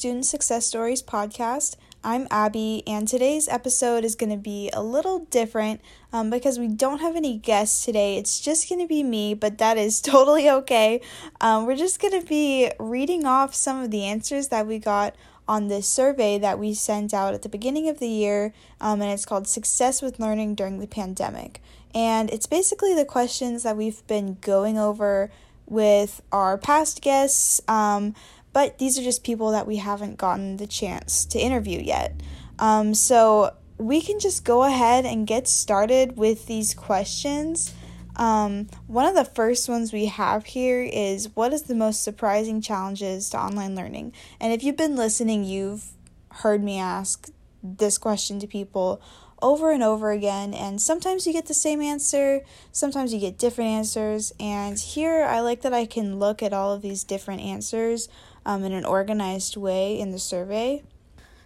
Student Success Stories podcast. I'm Abby, and today's episode is going to be a little different um, because we don't have any guests today. It's just going to be me, but that is totally okay. Um, we're just going to be reading off some of the answers that we got on this survey that we sent out at the beginning of the year, um, and it's called Success with Learning During the Pandemic. And it's basically the questions that we've been going over with our past guests. Um, but these are just people that we haven't gotten the chance to interview yet. Um, so we can just go ahead and get started with these questions. Um, one of the first ones we have here is what is the most surprising challenges to online learning? And if you've been listening, you've heard me ask this question to people over and over again, and sometimes you get the same answer, sometimes you get different answers. And here I like that I can look at all of these different answers um, in an organized way in the survey.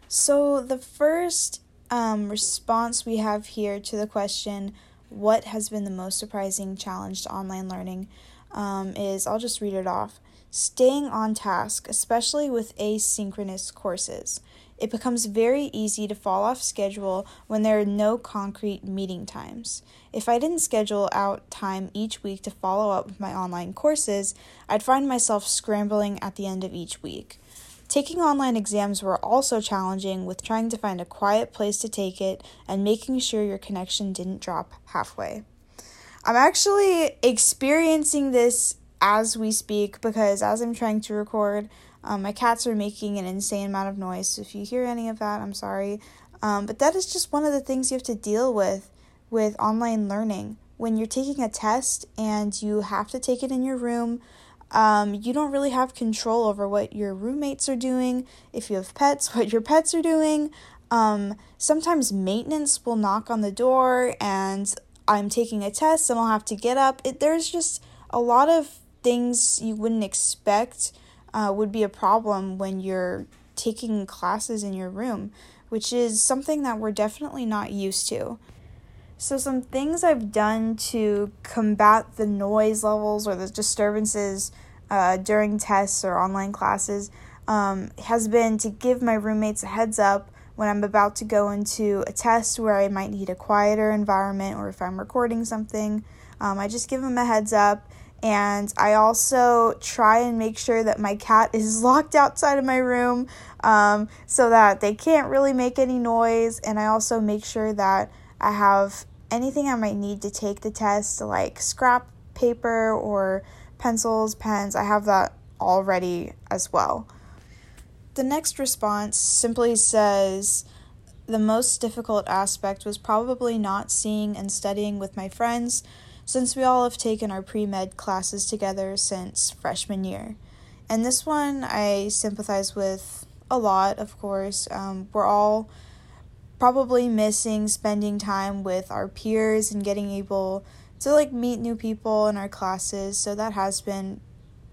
So, the first um, response we have here to the question, What has been the most surprising challenge to online learning? Um, is I'll just read it off. Staying on task, especially with asynchronous courses. It becomes very easy to fall off schedule when there are no concrete meeting times. If I didn't schedule out time each week to follow up with my online courses, I'd find myself scrambling at the end of each week. Taking online exams were also challenging with trying to find a quiet place to take it and making sure your connection didn't drop halfway. I'm actually experiencing this as we speak because as I'm trying to record, um, my cats are making an insane amount of noise, so if you hear any of that, I'm sorry. Um, but that is just one of the things you have to deal with with online learning. When you're taking a test and you have to take it in your room, um, you don't really have control over what your roommates are doing, if you have pets, what your pets are doing. Um, sometimes maintenance will knock on the door and I'm taking a test and I'll have to get up. It, there's just a lot of things you wouldn't expect uh, would be a problem when you're taking classes in your room, which is something that we're definitely not used to. So, some things I've done to combat the noise levels or the disturbances uh, during tests or online classes um, has been to give my roommates a heads up when I'm about to go into a test where I might need a quieter environment or if I'm recording something. Um, I just give them a heads up and I also try and make sure that my cat is locked outside of my room um, so that they can't really make any noise. And I also make sure that I have anything I might need to take the test, like scrap paper or pencils, pens. I have that already as well. The next response simply says, the most difficult aspect was probably not seeing and studying with my friends since we all have taken our pre med classes together since freshman year. And this one I sympathize with a lot, of course. Um, we're all probably missing spending time with our peers and getting able to like meet new people in our classes. So that has been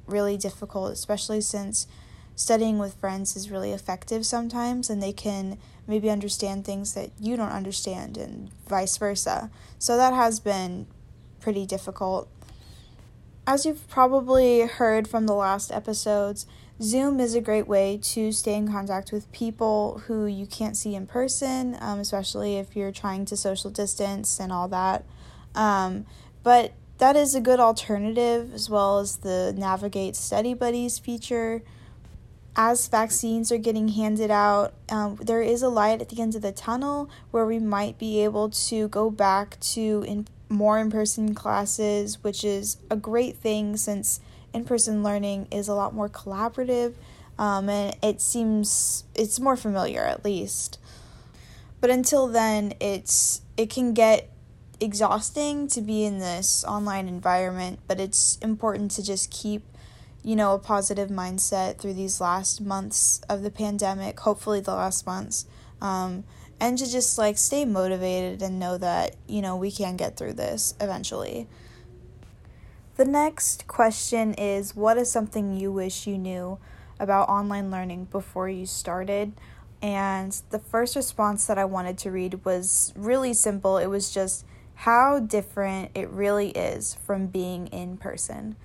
really difficult, especially since studying with friends is really effective sometimes and they can maybe understand things that you don't understand and vice versa. So that has been pretty difficult. As you've probably heard from the last episodes, Zoom is a great way to stay in contact with people who you can't see in person, um, especially if you're trying to social distance and all that. Um, but that is a good alternative, as well as the Navigate Study Buddies feature. As vaccines are getting handed out, um, there is a light at the end of the tunnel where we might be able to go back to in more in person classes, which is a great thing since in person learning is a lot more collaborative um, and it seems it's more familiar at least. But until then, it's it can get exhausting to be in this online environment, but it's important to just keep you know a positive mindset through these last months of the pandemic, hopefully the last months. Um, and to just like stay motivated and know that, you know, we can get through this eventually. The next question is What is something you wish you knew about online learning before you started? And the first response that I wanted to read was really simple. It was just how different it really is from being in person.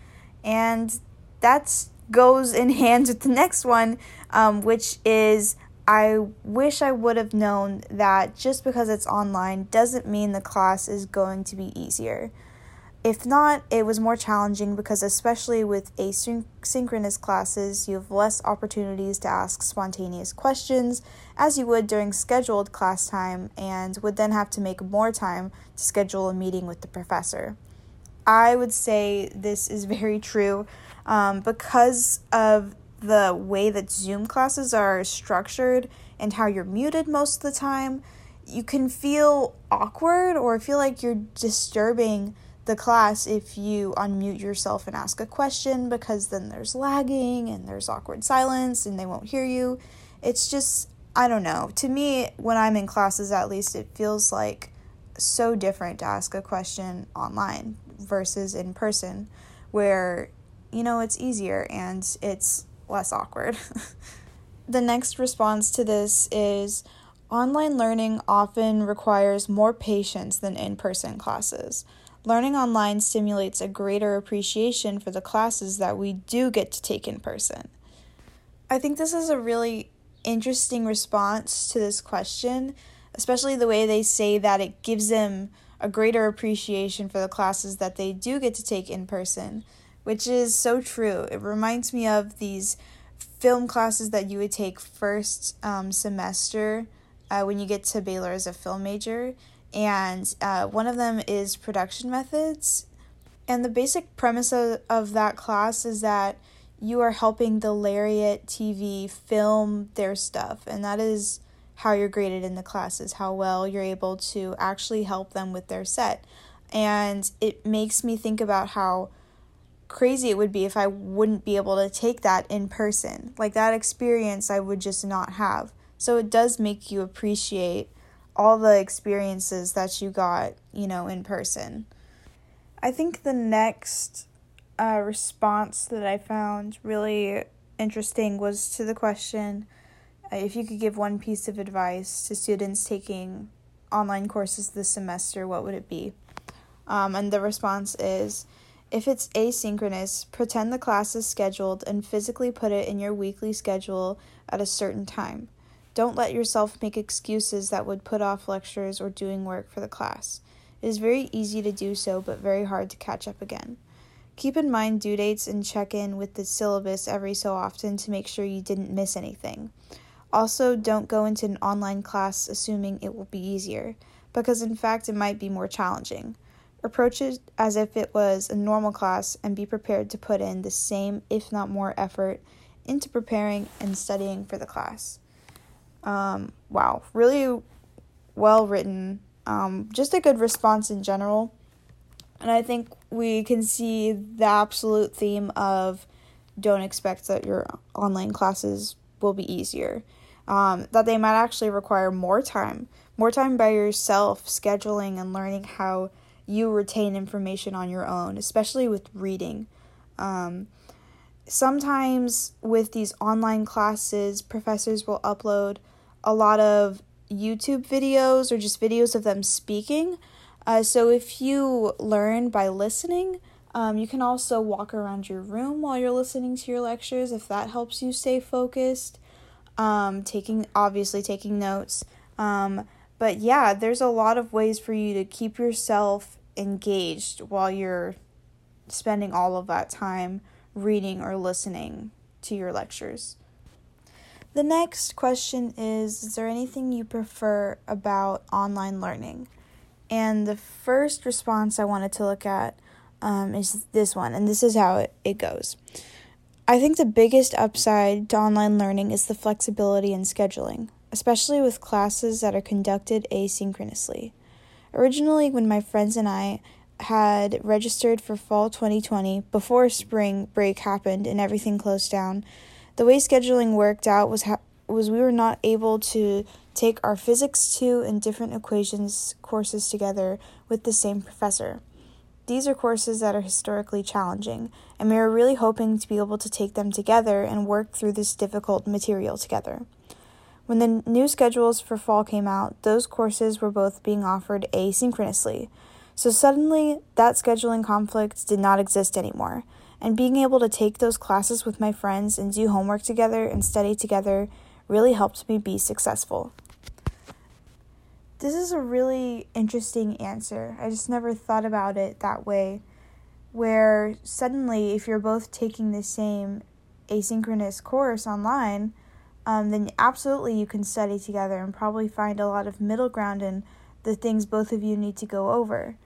And that's goes in hand with the next one, um, which is I wish I would have known that just because it's online doesn't mean the class is going to be easier. If not, it was more challenging because, especially with asynchronous classes, you have less opportunities to ask spontaneous questions as you would during scheduled class time and would then have to make more time to schedule a meeting with the professor. I would say this is very true um, because of the way that Zoom classes are structured and how you're muted most of the time. You can feel awkward or feel like you're disturbing the class if you unmute yourself and ask a question because then there's lagging and there's awkward silence and they won't hear you. It's just, I don't know. To me, when I'm in classes, at least, it feels like so different to ask a question online versus in person, where, you know, it's easier and it's less awkward. the next response to this is online learning often requires more patience than in person classes. Learning online stimulates a greater appreciation for the classes that we do get to take in person. I think this is a really interesting response to this question, especially the way they say that it gives them a greater appreciation for the classes that they do get to take in person, which is so true. It reminds me of these film classes that you would take first um, semester uh, when you get to Baylor as a film major and uh, one of them is production methods. And the basic premise of, of that class is that you are helping the Lariat TV film their stuff, and that is how you're graded in the classes, how well you're able to actually help them with their set. And it makes me think about how crazy it would be if I wouldn't be able to take that in person. Like that experience, I would just not have. So it does make you appreciate all the experiences that you got, you know, in person. I think the next uh, response that I found really interesting was to the question uh, if you could give one piece of advice to students taking online courses this semester, what would it be? Um, and the response is if it's asynchronous, pretend the class is scheduled and physically put it in your weekly schedule at a certain time. Don't let yourself make excuses that would put off lectures or doing work for the class. It is very easy to do so, but very hard to catch up again. Keep in mind due dates and check in with the syllabus every so often to make sure you didn't miss anything. Also, don't go into an online class assuming it will be easier, because in fact it might be more challenging. Approach it as if it was a normal class and be prepared to put in the same, if not more, effort into preparing and studying for the class. Um, wow, really well written. Um, just a good response in general. And I think we can see the absolute theme of don't expect that your online classes will be easier. Um, that they might actually require more time, more time by yourself, scheduling and learning how you retain information on your own, especially with reading. Um, sometimes with these online classes, professors will upload a lot of YouTube videos or just videos of them speaking. Uh, so if you learn by listening, um, you can also walk around your room while you're listening to your lectures if that helps you stay focused. Um, taking obviously taking notes. Um, but yeah, there's a lot of ways for you to keep yourself engaged while you're spending all of that time reading or listening to your lectures. The next question is Is there anything you prefer about online learning? And the first response I wanted to look at um, is this one, and this is how it, it goes. I think the biggest upside to online learning is the flexibility in scheduling, especially with classes that are conducted asynchronously. Originally, when my friends and I had registered for fall 2020 before spring break happened and everything closed down, the way scheduling worked out was ha- was we were not able to take our physics 2 and different equations courses together with the same professor. These are courses that are historically challenging, and we are really hoping to be able to take them together and work through this difficult material together. When the new schedules for fall came out, those courses were both being offered asynchronously. So suddenly, that scheduling conflict did not exist anymore, and being able to take those classes with my friends and do homework together and study together really helped me be successful. This is a really interesting answer. I just never thought about it that way. Where suddenly, if you're both taking the same asynchronous course online, um, then absolutely you can study together and probably find a lot of middle ground in the things both of you need to go over.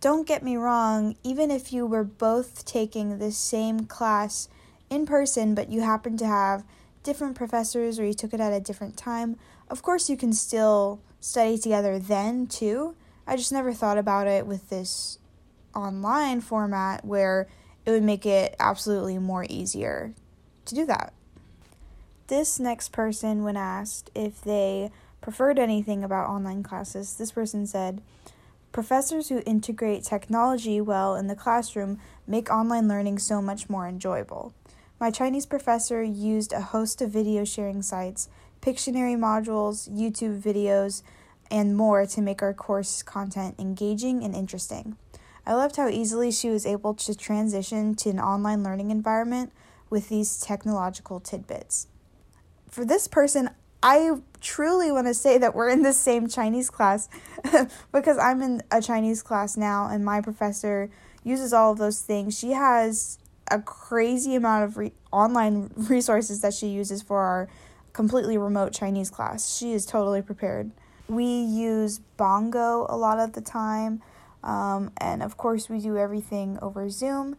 Don't get me wrong, even if you were both taking the same class in person, but you happen to have different professors or you took it at a different time, of course you can still study together then too. I just never thought about it with this online format where it would make it absolutely more easier to do that. This next person, when asked if they preferred anything about online classes, this person said, Professors who integrate technology well in the classroom make online learning so much more enjoyable. My Chinese professor used a host of video sharing sites Pictionary modules, YouTube videos, and more to make our course content engaging and interesting. I loved how easily she was able to transition to an online learning environment with these technological tidbits. For this person, I truly want to say that we're in the same Chinese class because I'm in a Chinese class now and my professor uses all of those things. She has a crazy amount of re- online resources that she uses for our completely remote Chinese class. She is totally prepared. We use Bongo a lot of the time, um, and of course, we do everything over Zoom.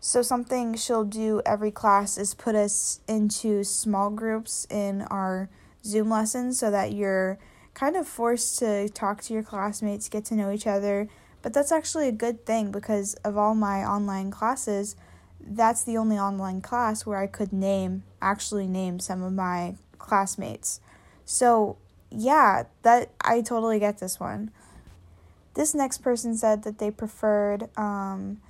So, something she'll do every class is put us into small groups in our Zoom lessons so that you're kind of forced to talk to your classmates, get to know each other. But that's actually a good thing because of all my online classes, that's the only online class where I could name, actually name some of my classmates. So, yeah, that I totally get this one. This next person said that they preferred um,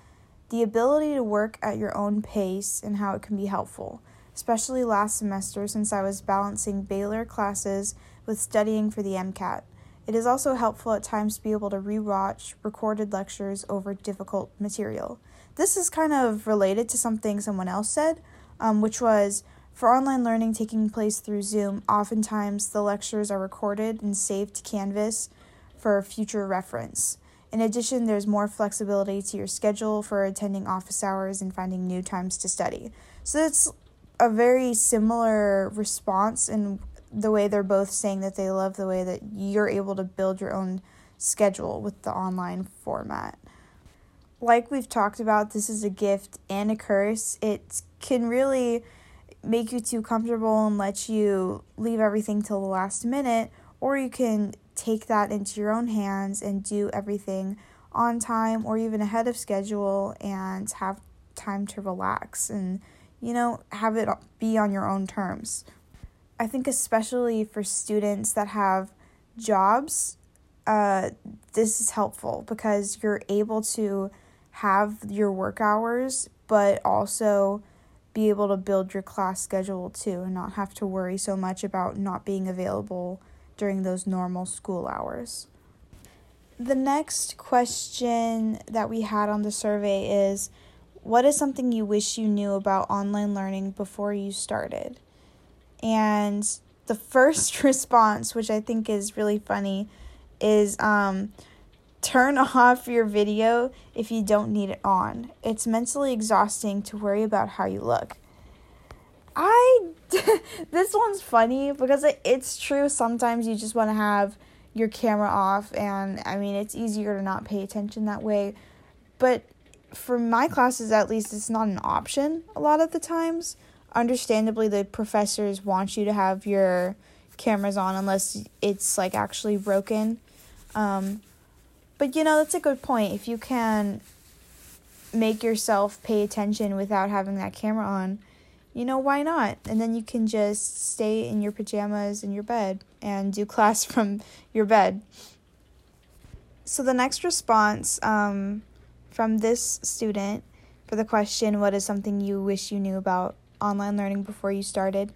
the ability to work at your own pace and how it can be helpful, especially last semester since I was balancing Baylor classes with studying for the MCAT. It is also helpful at times to be able to rewatch recorded lectures over difficult material. This is kind of related to something someone else said, um, which was for online learning taking place through Zoom, oftentimes the lectures are recorded and saved to Canvas for future reference. In addition, there's more flexibility to your schedule for attending office hours and finding new times to study. So it's a very similar response in the way they're both saying that they love the way that you're able to build your own schedule with the online format like we've talked about, this is a gift and a curse. It can really make you too comfortable and let you leave everything till the last minute, or you can take that into your own hands and do everything on time or even ahead of schedule and have time to relax and you know have it be on your own terms. I think especially for students that have jobs, uh, this is helpful because you're able to have your work hours, but also be able to build your class schedule too and not have to worry so much about not being available during those normal school hours. The next question that we had on the survey is What is something you wish you knew about online learning before you started? And the first response, which I think is really funny, is um, Turn off your video if you don't need it on. It's mentally exhausting to worry about how you look. I this one's funny because it's true sometimes you just want to have your camera off and I mean it's easier to not pay attention that way. But for my classes at least it's not an option a lot of the times. Understandably the professors want you to have your cameras on unless it's like actually broken. Um, but you know, that's a good point. If you can make yourself pay attention without having that camera on, you know, why not? And then you can just stay in your pajamas in your bed and do class from your bed. So the next response um, from this student for the question, What is something you wish you knew about online learning before you started?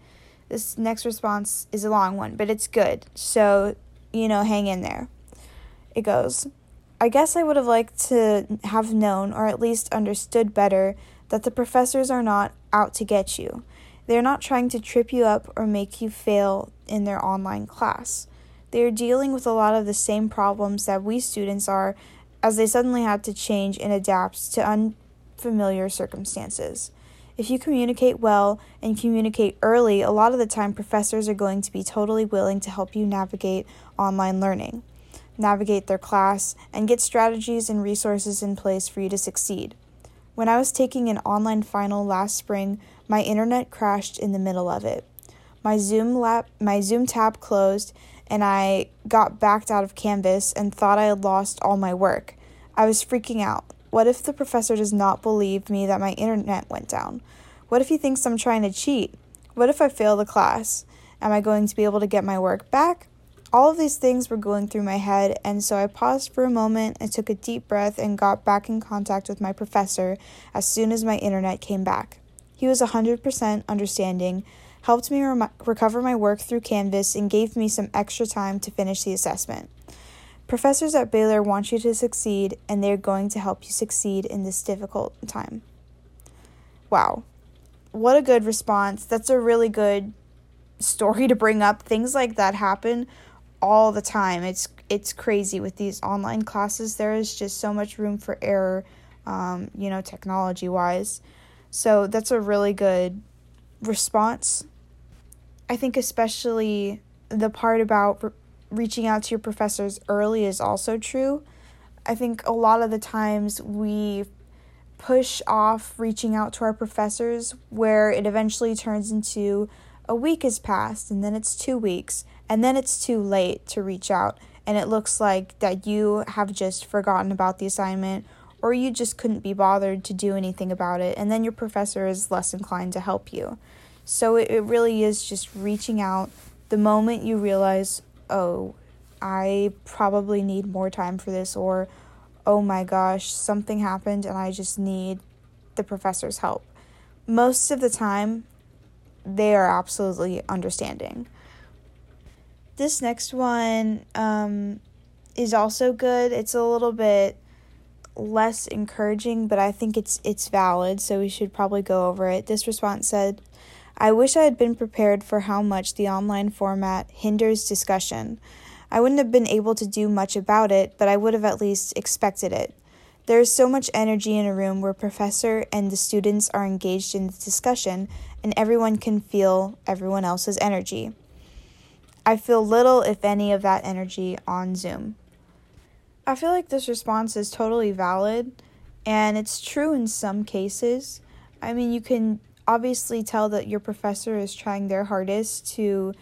This next response is a long one, but it's good. So, you know, hang in there. It goes, I guess I would have liked to have known, or at least understood better, that the professors are not out to get you. They're not trying to trip you up or make you fail in their online class. They are dealing with a lot of the same problems that we students are as they suddenly had to change and adapt to unfamiliar circumstances. If you communicate well and communicate early, a lot of the time professors are going to be totally willing to help you navigate online learning, navigate their class, and get strategies and resources in place for you to succeed. When I was taking an online final last spring, my internet crashed in the middle of it. My Zoom lap, my Zoom tab closed, and I got backed out of Canvas and thought I had lost all my work. I was freaking out. What if the professor does not believe me that my internet went down? What if he thinks I'm trying to cheat? What if I fail the class? Am I going to be able to get my work back? All of these things were going through my head, and so I paused for a moment and took a deep breath and got back in contact with my professor as soon as my internet came back. He was 100% understanding, helped me re- recover my work through Canvas, and gave me some extra time to finish the assessment. Professors at Baylor want you to succeed, and they're going to help you succeed in this difficult time. Wow. What a good response. That's a really good story to bring up. Things like that happen all the time. It's it's crazy with these online classes. There is just so much room for error, um, you know, technology wise. So that's a really good response. I think especially the part about re- reaching out to your professors early is also true. I think a lot of the times we push off reaching out to our professors where it eventually turns into a week has passed and then it's two weeks and then it's too late to reach out. And it looks like that you have just forgotten about the assignment or you just couldn't be bothered to do anything about it. And then your professor is less inclined to help you. So it, it really is just reaching out. The moment you realize oh i probably need more time for this or oh my gosh something happened and i just need the professor's help. Most of the time they are absolutely understanding. This next one um, is also good. It's a little bit less encouraging, but I think it's it's valid, so we should probably go over it. This response said, "I wish I had been prepared for how much the online format hinders discussion. I wouldn't have been able to do much about it, but I would have at least expected it. There is so much energy in a room where professor and the students are engaged in the discussion and everyone can feel everyone else's energy. I feel little, if any, of that energy on Zoom. I feel like this response is totally valid, and it's true in some cases. I mean, you can obviously tell that your professor is trying their hardest to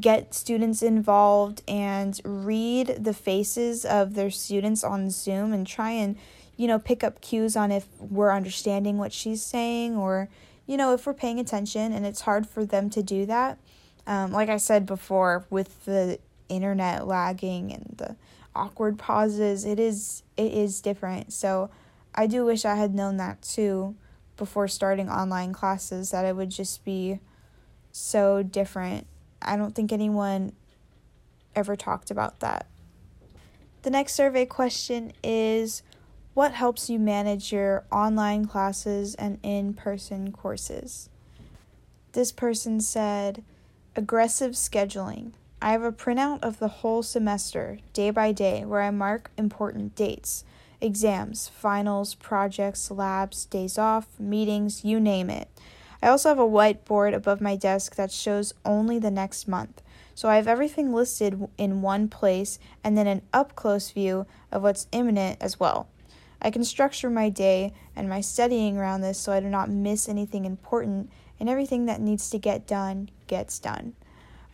get students involved and read the faces of their students on Zoom and try and, you know, pick up cues on if we're understanding what she's saying or you know, if we're paying attention and it's hard for them to do that, um, like I said before, with the internet lagging and the awkward pauses, it is it is different. So I do wish I had known that too before starting online classes that it would just be so different. I don't think anyone ever talked about that. The next survey question is what helps you manage your online classes and in person courses? This person said, aggressive scheduling. I have a printout of the whole semester, day by day, where I mark important dates exams, finals, projects, labs, days off, meetings, you name it. I also have a whiteboard above my desk that shows only the next month. So I have everything listed in one place and then an up close view of what's imminent as well. I can structure my day and my studying around this so I do not miss anything important and everything that needs to get done gets done.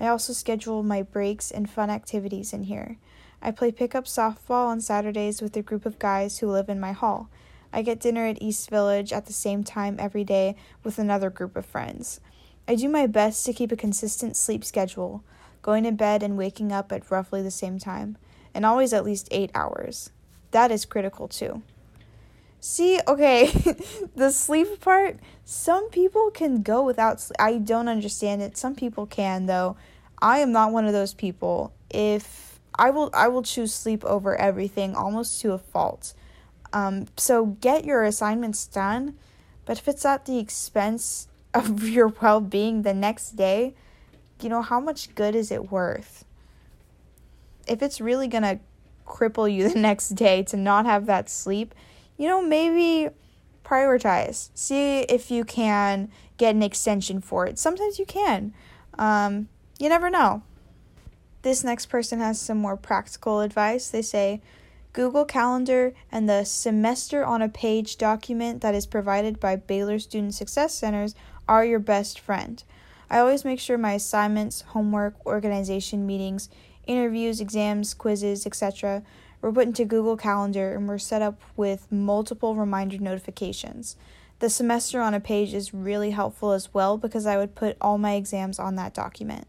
I also schedule my breaks and fun activities in here. I play pickup softball on Saturdays with a group of guys who live in my hall. I get dinner at East Village at the same time every day with another group of friends. I do my best to keep a consistent sleep schedule, going to bed and waking up at roughly the same time, and always at least eight hours. That is critical too. See, okay, the sleep part, some people can go without sleep. I don't understand it. Some people can, though. I am not one of those people. If I will I will choose sleep over everything almost to a fault. Um, so get your assignments done, but if it's at the expense of your well being the next day, you know, how much good is it worth? If it's really gonna cripple you the next day to not have that sleep, you know, maybe prioritize. See if you can get an extension for it. Sometimes you can. Um, you never know. This next person has some more practical advice. They say Google Calendar and the semester on a page document that is provided by Baylor Student Success Centers are your best friend. I always make sure my assignments, homework, organization meetings, interviews, exams, quizzes, etc. were put into Google Calendar and we're set up with multiple reminder notifications. The semester on a page is really helpful as well because I would put all my exams on that document.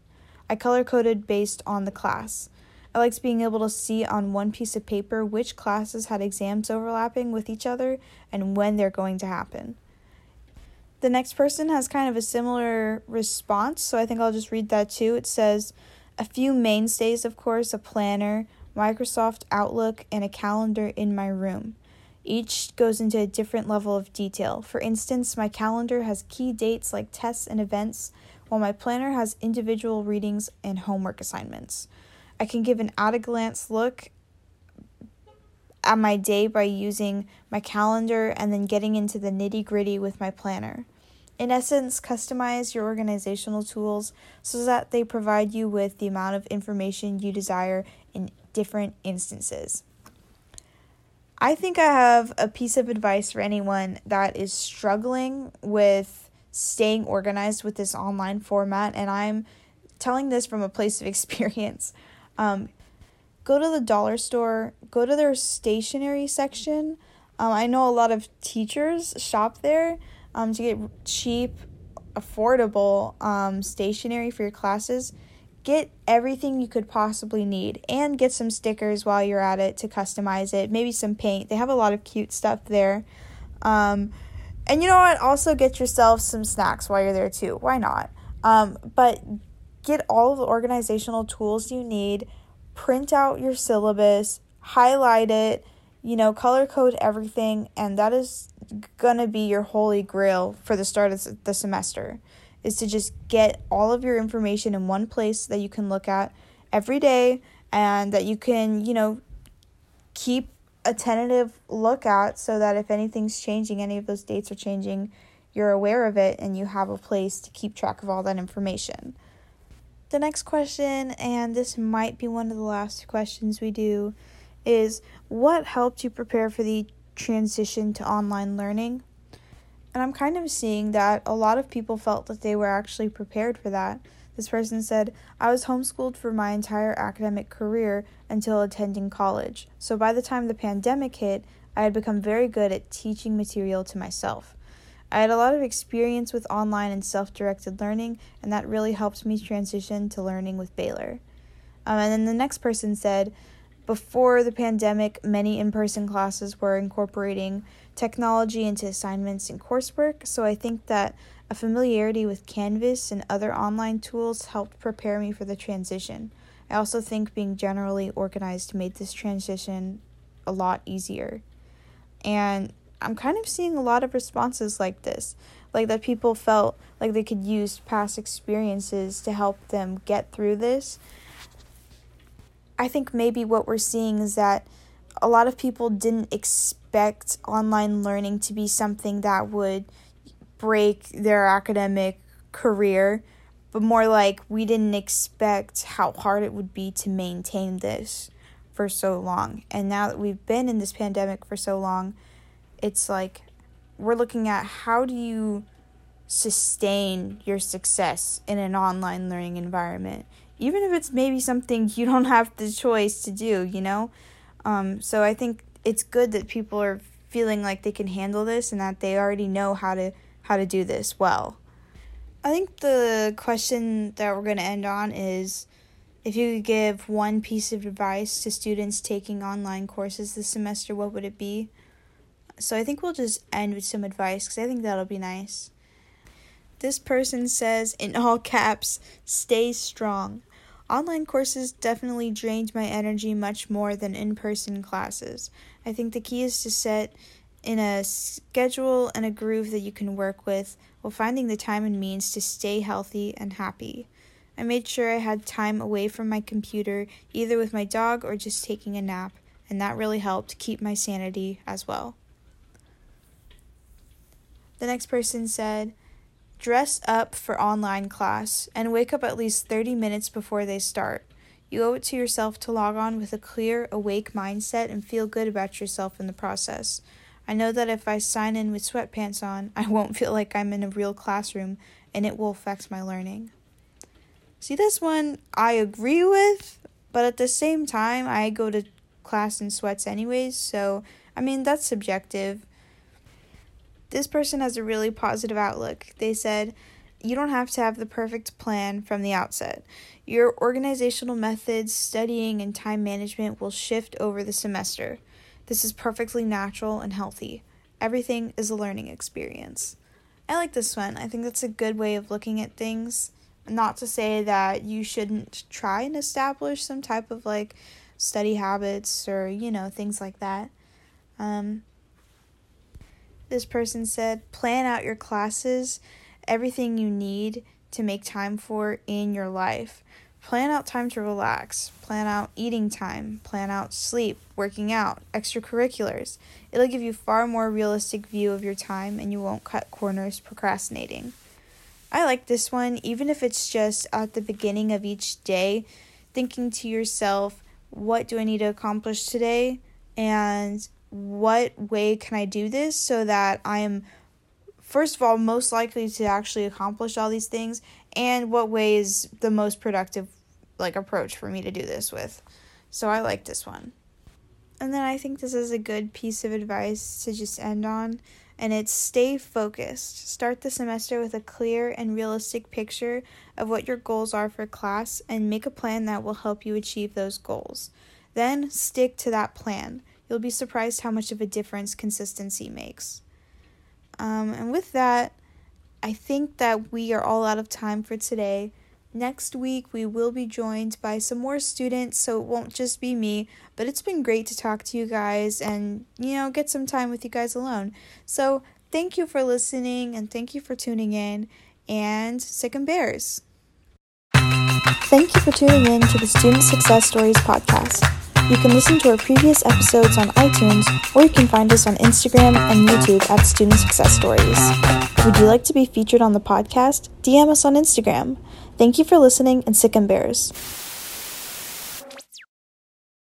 I color coded based on the class. I liked being able to see on one piece of paper which classes had exams overlapping with each other and when they're going to happen. The next person has kind of a similar response, so I think I'll just read that too. It says, A few mainstays, of course, a planner, Microsoft Outlook, and a calendar in my room. Each goes into a different level of detail. For instance, my calendar has key dates like tests and events, while my planner has individual readings and homework assignments. I can give an at a glance look at my day by using my calendar and then getting into the nitty gritty with my planner. In essence, customize your organizational tools so that they provide you with the amount of information you desire in different instances. I think I have a piece of advice for anyone that is struggling with staying organized with this online format, and I'm telling this from a place of experience. Um, go to the dollar store, go to their stationery section. Um, I know a lot of teachers shop there um, to get cheap, affordable um, stationery for your classes. Get everything you could possibly need and get some stickers while you're at it to customize it. Maybe some paint. They have a lot of cute stuff there. Um, and you know what? Also get yourself some snacks while you're there too. Why not? Um, but get all of the organizational tools you need. Print out your syllabus, highlight it, you know, color code everything, and that is gonna be your holy grail for the start of the semester. Is to just get all of your information in one place that you can look at every day and that you can, you know, keep a tentative look at so that if anything's changing, any of those dates are changing, you're aware of it and you have a place to keep track of all that information. The next question, and this might be one of the last questions we do, is what helped you prepare for the transition to online learning? And I'm kind of seeing that a lot of people felt that they were actually prepared for that. This person said, I was homeschooled for my entire academic career until attending college. So by the time the pandemic hit, I had become very good at teaching material to myself. I had a lot of experience with online and self directed learning, and that really helped me transition to learning with Baylor. Um, and then the next person said, before the pandemic, many in person classes were incorporating technology into assignments and coursework, so I think that a familiarity with Canvas and other online tools helped prepare me for the transition. I also think being generally organized made this transition a lot easier. And I'm kind of seeing a lot of responses like this, like that people felt like they could use past experiences to help them get through this. I think maybe what we're seeing is that a lot of people didn't expect online learning to be something that would break their academic career, but more like we didn't expect how hard it would be to maintain this for so long. And now that we've been in this pandemic for so long, it's like we're looking at how do you sustain your success in an online learning environment, even if it's maybe something you don't have the choice to do, you know? Um, so I think it's good that people are feeling like they can handle this and that they already know how to how to do this well. I think the question that we're going to end on is if you could give one piece of advice to students taking online courses this semester, what would it be? So I think we'll just end with some advice because I think that'll be nice. This person says in all caps, stay strong. Online courses definitely drained my energy much more than in person classes. I think the key is to set in a schedule and a groove that you can work with while finding the time and means to stay healthy and happy. I made sure I had time away from my computer, either with my dog or just taking a nap, and that really helped keep my sanity as well. The next person said, Dress up for online class and wake up at least 30 minutes before they start. You owe it to yourself to log on with a clear, awake mindset and feel good about yourself in the process. I know that if I sign in with sweatpants on, I won't feel like I'm in a real classroom and it will affect my learning. See, this one I agree with, but at the same time, I go to class in sweats anyways, so I mean, that's subjective. This person has a really positive outlook. They said, You don't have to have the perfect plan from the outset. Your organizational methods, studying, and time management will shift over the semester. This is perfectly natural and healthy. Everything is a learning experience. I like this one. I think that's a good way of looking at things. Not to say that you shouldn't try and establish some type of like study habits or, you know, things like that. Um, this person said, plan out your classes, everything you need to make time for in your life. Plan out time to relax, plan out eating time, plan out sleep, working out, extracurriculars. It'll give you far more realistic view of your time and you won't cut corners procrastinating. I like this one even if it's just at the beginning of each day thinking to yourself, what do I need to accomplish today? And what way can I do this so that I am, first of all, most likely to actually accomplish all these things, and what way is the most productive like approach for me to do this with. So I like this one. And then I think this is a good piece of advice to just end on, and it's stay focused. Start the semester with a clear and realistic picture of what your goals are for class and make a plan that will help you achieve those goals. Then stick to that plan. You'll be surprised how much of a difference consistency makes. Um, and with that, I think that we are all out of time for today. Next week, we will be joined by some more students, so it won't just be me, but it's been great to talk to you guys and, you know, get some time with you guys alone. So, thank you for listening and thank you for tuning in, and Sic 'em Bears. Thank you for tuning in to the Student Success Stories podcast. You can listen to our previous episodes on iTunes, or you can find us on Instagram and YouTube at Student Success Stories. Would you like to be featured on the podcast? DM us on Instagram. Thank you for listening and sic 'em bears.